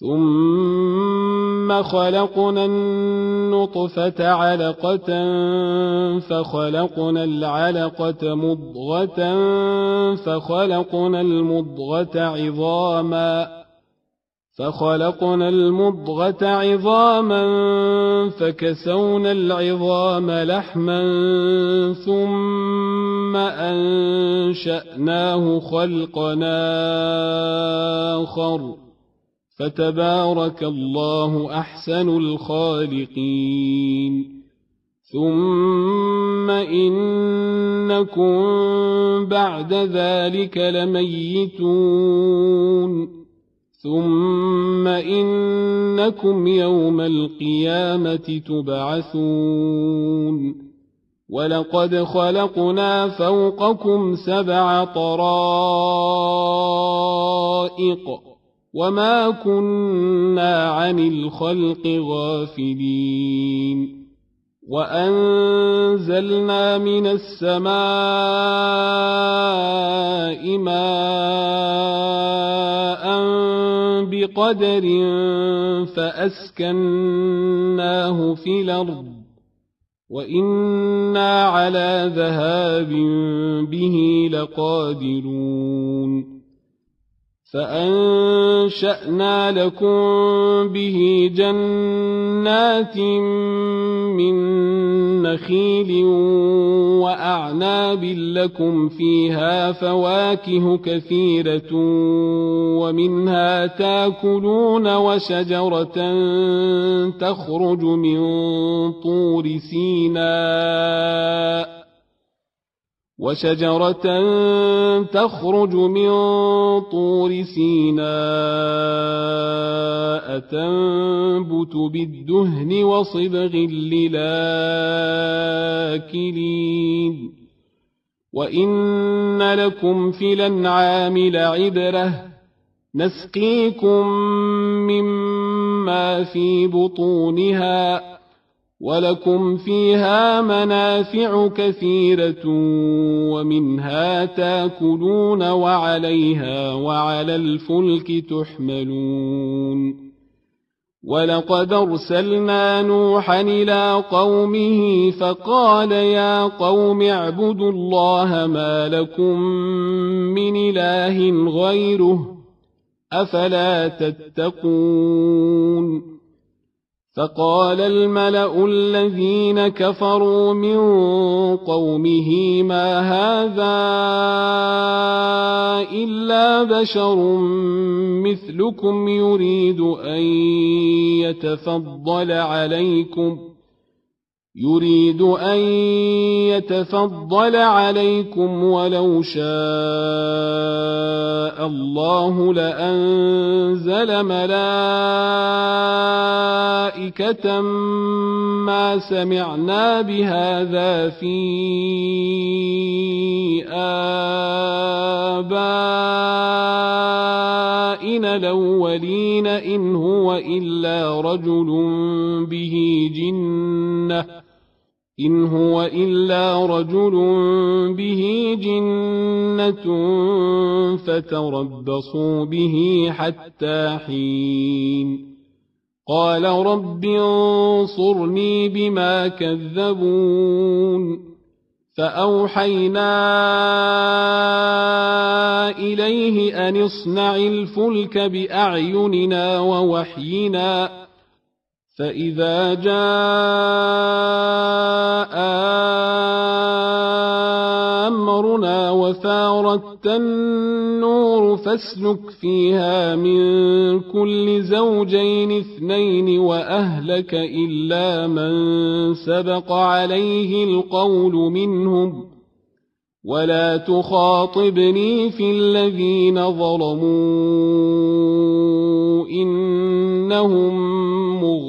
ثم خلقنا النطفة علقة فخلقنا العلقة مضغة فخلقنا المضغة عظاما فخلقنا المضغة عظاما فكسونا العظام لحما ثم أنشأناه خلقنا آخر فتبارك الله أحسن الخالقين. ثم إنكم بعد ذلك لميتون. ثم إنكم يوم القيامة تبعثون. ولقد خلقنا فوقكم سبع طرائق. وما كنا عن الخلق غافلين وانزلنا من السماء ماء بقدر فاسكناه في الأرض وأنا على ذهاب به لقادرون فأنشأنا لكم به جنات من نخيل وأعناب لكم فيها فواكه كثيرة ومنها تاكلون وشجرة تخرج من طور سيناء وشجرة تخرج من طور سيناء تنبت بالدهن وصبغ للآكلين. وإن لكم في الأنعام لعبرة. نسقيكم مما في بطونها. ولكم فيها منافع كثيرة ومنها تاكلون وعليها وعلى الفلك تحملون ولقد ارسلنا نوحا إلى قومه فقال يا قوم اعبدوا الله ما لكم من اله غيره افلا تتقون فقال الملأ الذين كفروا من قومه ما هذا إلا بشر مثلكم يريد أن يتفضل عليكم يريد أن يتفضل عليكم ولو شاء الله لأنزل ملائكة ما سمعنا بهذا في آبائنا الأولين إن هو إلا رجل به جنة إن هو إلا رجل به جنة فتربصوا به حتى حين قال رب انصرني بما كذبون فأوحينا إليه أن اصنع الفلك بأعيننا ووحينا فإذا جاء أمرنا وفارت النور فاسلك فيها من كل زوجين اثنين وأهلك إلا من سبق عليه القول منهم ولا تخاطبني في الذين ظلموا إنهم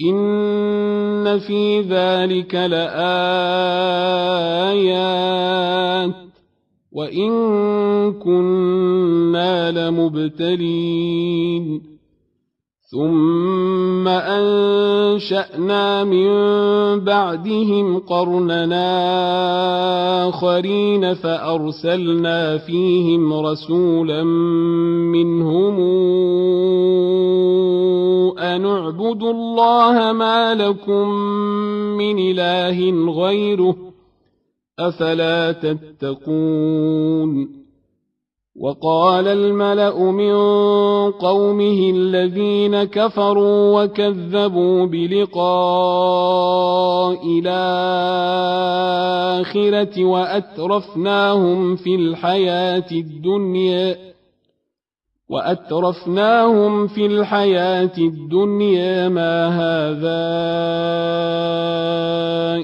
إن في ذلك لآيات وإن كنا لمبتلين ثم أنشأنا من بعدهم قرننا آخرين فأرسلنا فيهم رسولا منهم أن اعبدوا الله ما لكم من إله غيره أفلا تتقون وقال الملأ من قومه الذين كفروا وكذبوا بلقاء الآخرة وأترفناهم في الحياة الدنيا وأترفناهم في الحياة الدنيا ما هذا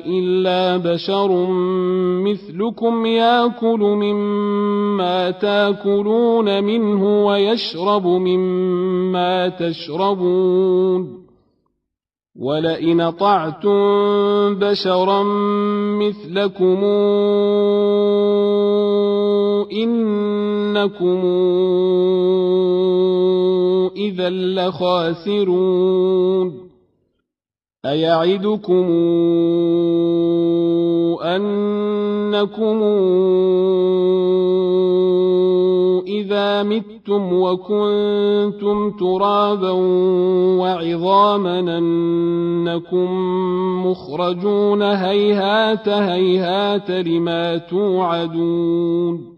إلا بشر مثلكم يأكل مما تأكلون منه ويشرب مما تشربون ولئن طعتم بشرا مثلكم إنكم إذا لخاسرون. أيعدكم أنكم إذا متم وكنتم ترابا وعظاما أنكم مخرجون هيهات هيهات لما توعدون.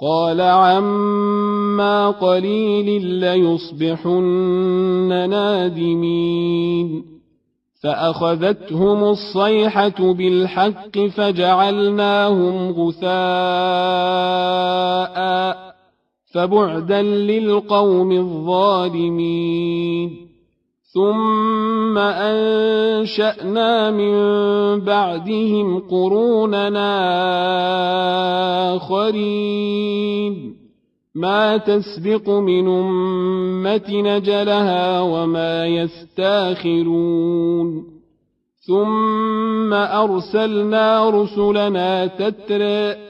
قال عما قليل ليصبحن نادمين فأخذتهم الصيحة بالحق فجعلناهم غثاء فبعدا للقوم الظالمين ثم أنشأنا من بعدهم قروننا آخرين ما تسبق من أمة نجلها وما يستاخرون ثم أرسلنا رسلنا تترى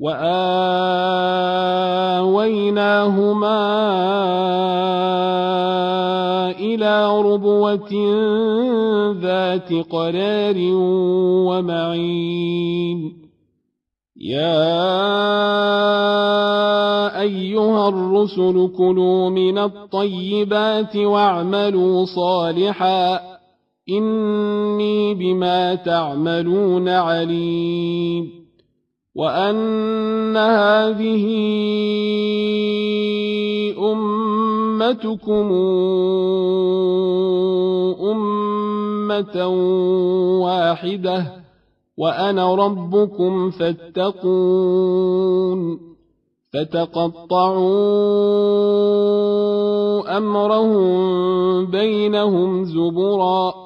وآويناهما إلى ربوة ذات قرار ومعين. يا أيها الرسل كلوا من الطيبات واعملوا صالحا. إني بما تعملون عليم. وأن هذه أمتكم أمة واحدة وأنا ربكم فاتقون فتقطعوا أمرهم بينهم زبرا.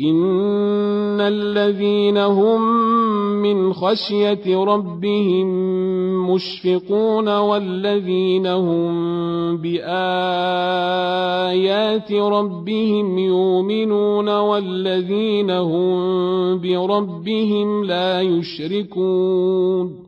إن الذين هم من خشية ربهم مشفقون والذين هم بآيات ربهم يؤمنون والذين هم بربهم لا يشركون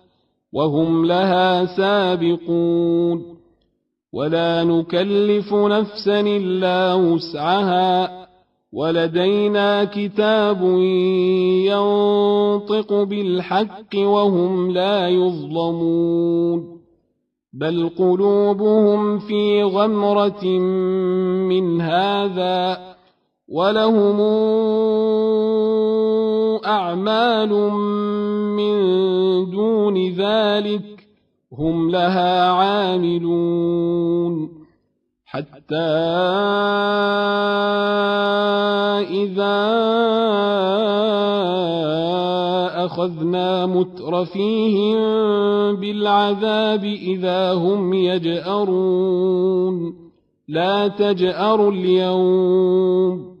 وهم لها سابقون. ولا نكلف نفسا إلا وسعها. ولدينا كتاب ينطق بالحق وهم لا يظلمون. بل قلوبهم في غمرة من هذا. ولهم أعمال من دون ذلك هم لها عاملون. حتى إذا أخذنا مترفيهم بالعذاب إذا هم يجأرون. لا تجأروا اليوم.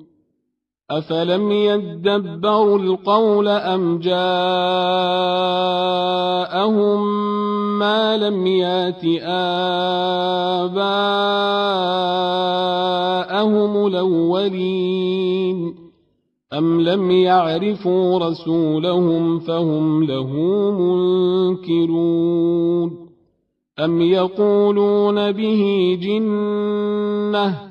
أفلم يدبروا القول أم جاءهم ما لم يات آباءهم الأولين أم لم يعرفوا رسولهم فهم له منكرون أم يقولون به جنة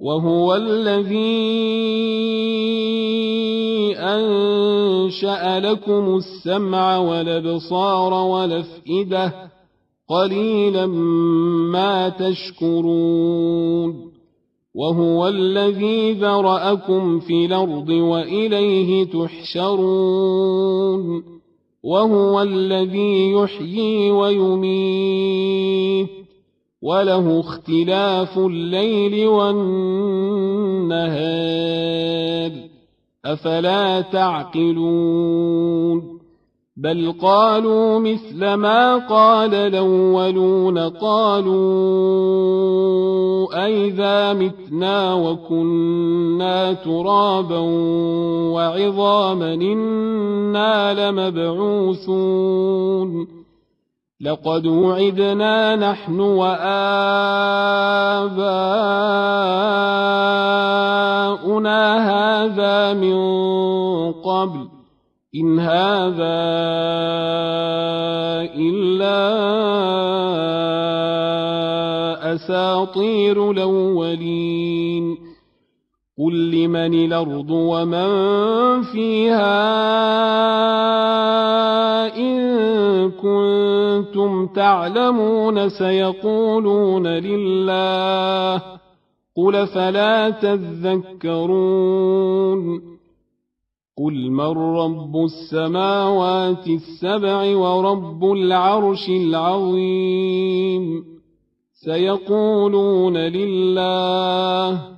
وهو الذي أنشأ لكم السمع والأبصار والأفئدة قليلا ما تشكرون. وهو الذي ذرأكم في الأرض وإليه تحشرون. وهو الذي يحيي ويميت. وله اختلاف الليل والنهار افلا تعقلون بل قالوا مثل ما قال الاولون قالوا أئذا متنا وكنا ترابا وعظاما أنا لمبعوثون لقد وعدنا نحن وآباؤنا هذا من قبل إن هذا إلا أساطير الأولين. قل لمن الأرض ومن فيها إن كنتم تعلمون سيقولون لله قل فلا تذكرون قل من رب السماوات السبع ورب العرش العظيم سيقولون لله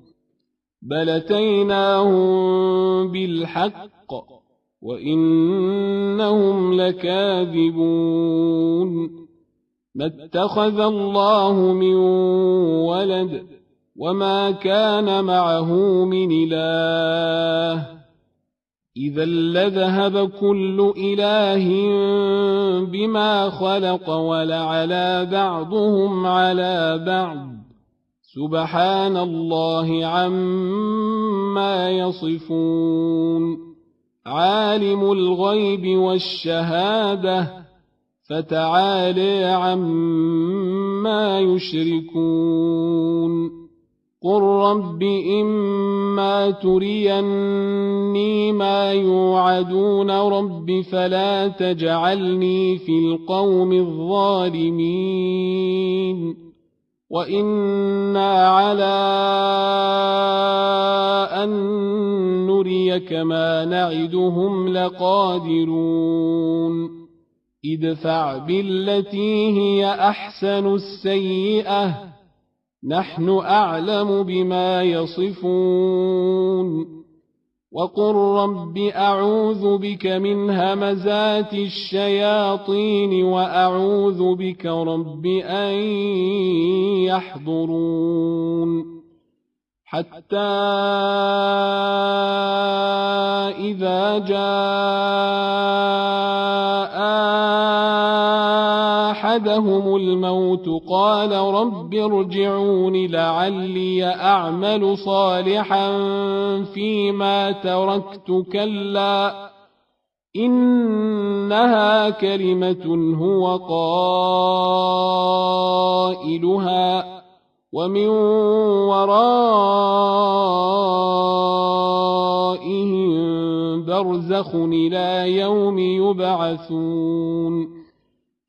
بل اتيناهم بالحق وانهم لكاذبون ما اتخذ الله من ولد وما كان معه من اله اذا لذهب كل اله بما خلق ولعلى بعضهم على بعض سبحان الله عما يصفون عالم الغيب والشهاده فتعالي عما يشركون قل رب اما تريني ما يوعدون رب فلا تجعلني في القوم الظالمين وأنا على ان نريك ما نعدهم لقادرون ادفع بالتي هي احسن السيئه نحن اعلم بما يصفون وقل رب اعوذ بك من همزات الشياطين واعوذ بك رب ان يحضرون حتى اذا جاء احدهم الموت قال رب ارجعون لعلي أعمل صالحا فيما تركت كلا إنها كلمة هو قائلها ومن ورائهم برزخ إلى يوم يبعثون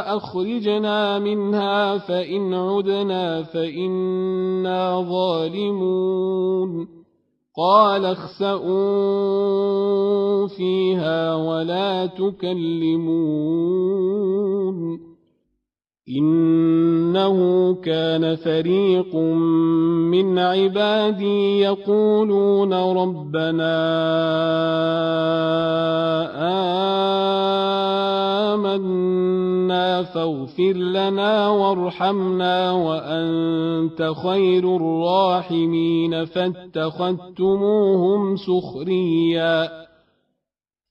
أخرجنا منها فإن عدنا فإنا ظالمون قال اخسئوا فيها ولا تكلمون إنه كان فريق من عبادي يقولون ربنا فاغفر لنا وارحمنا وأنت خير الراحمين. فاتخذتموهم سخريا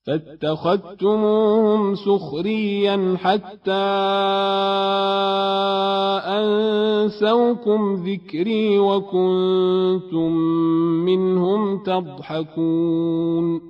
فاتخذتموهم سخريا حتى أنسوكم ذكري وكنتم منهم تضحكون.